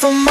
For my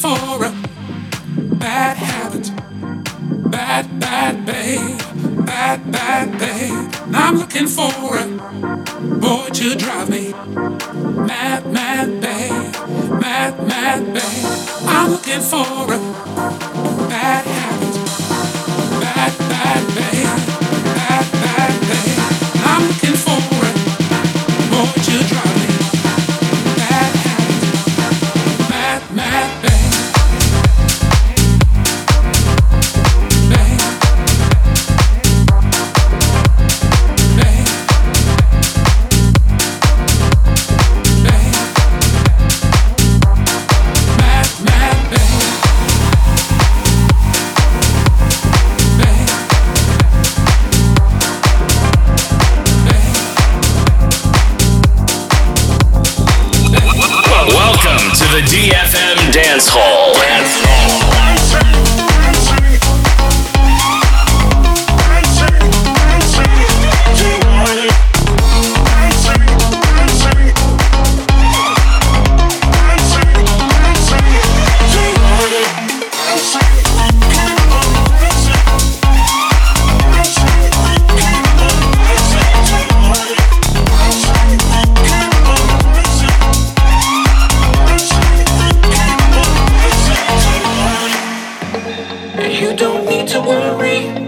for a bad habit. Bad, bad babe. Bad, bad babe. I'm looking for to worry.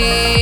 me.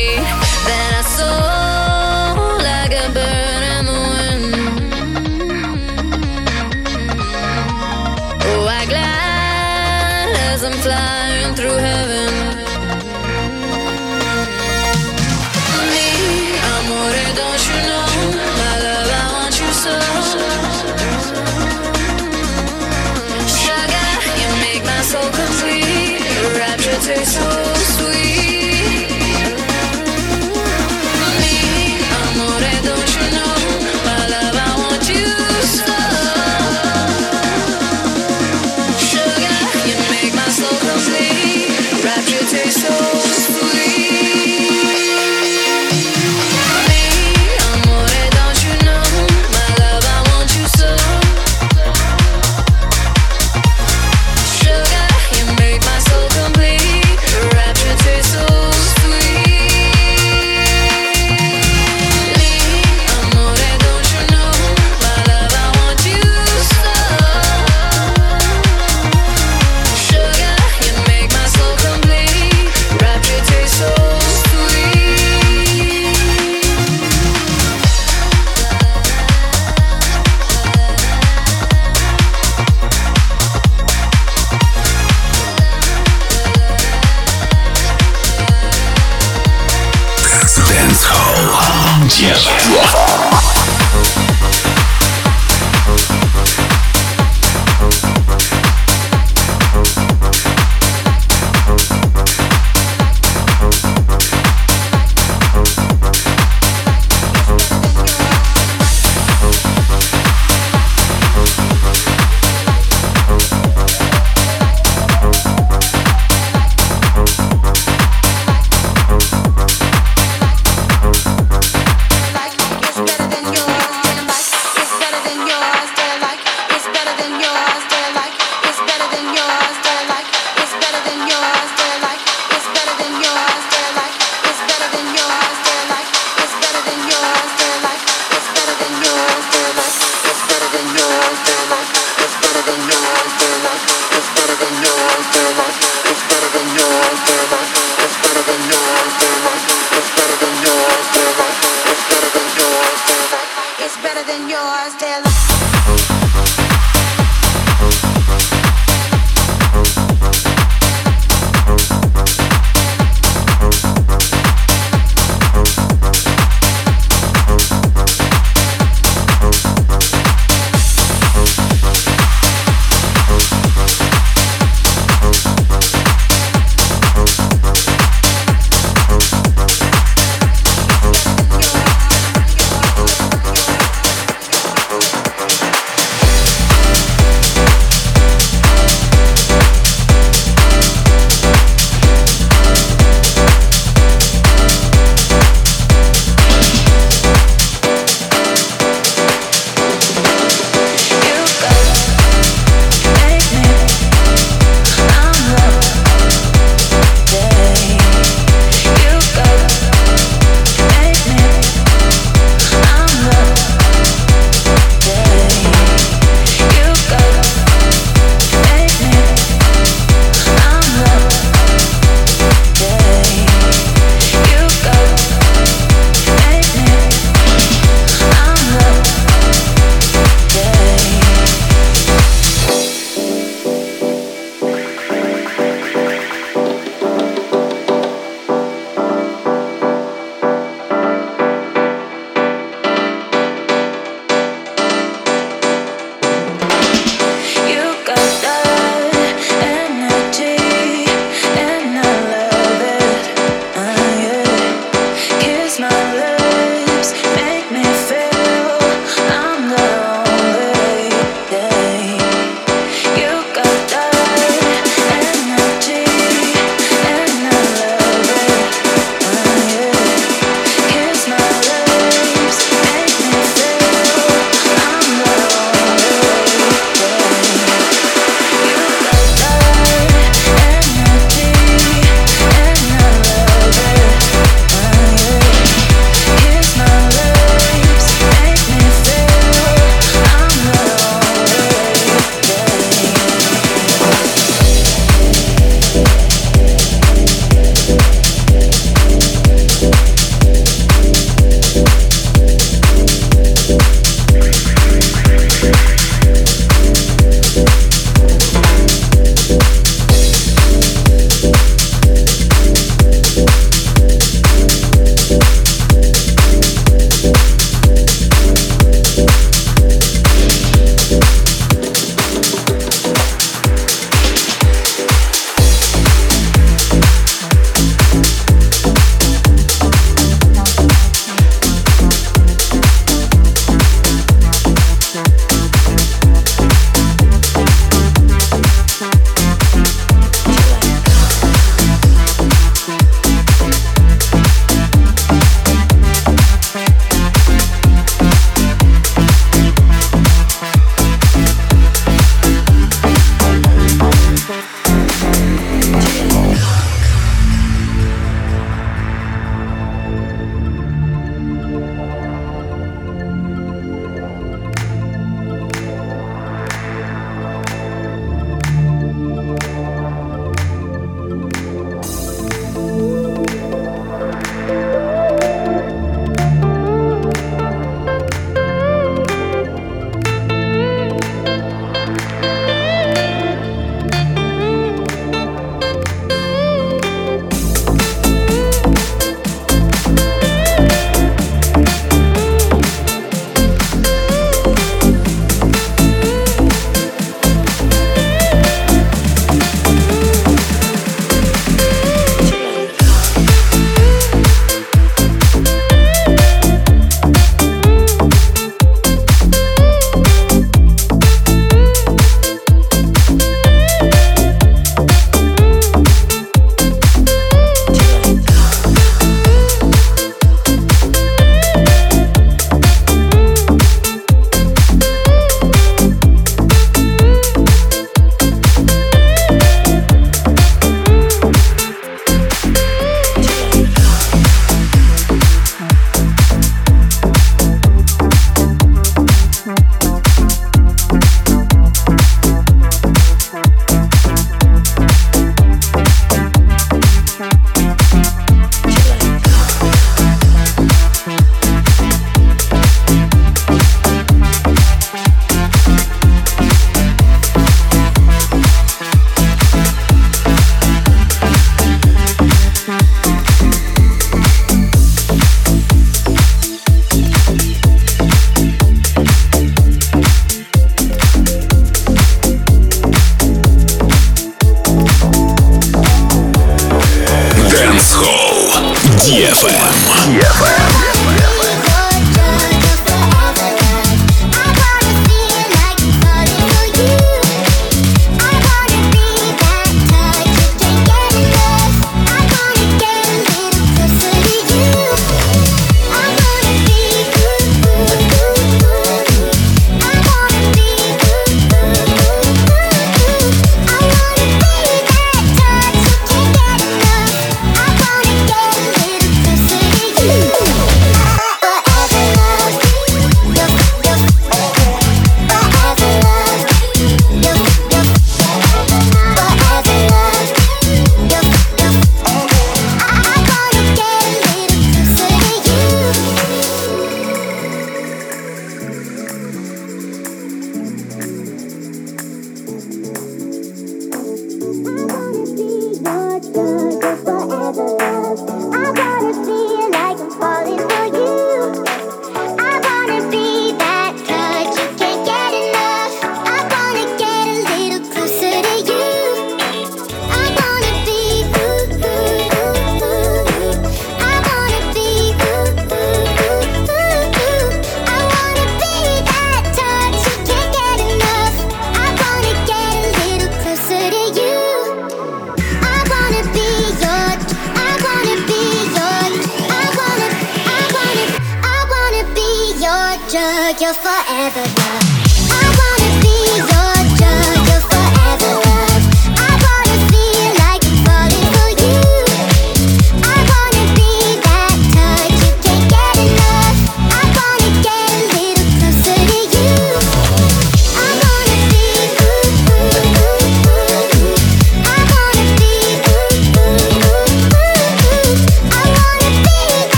You're forever.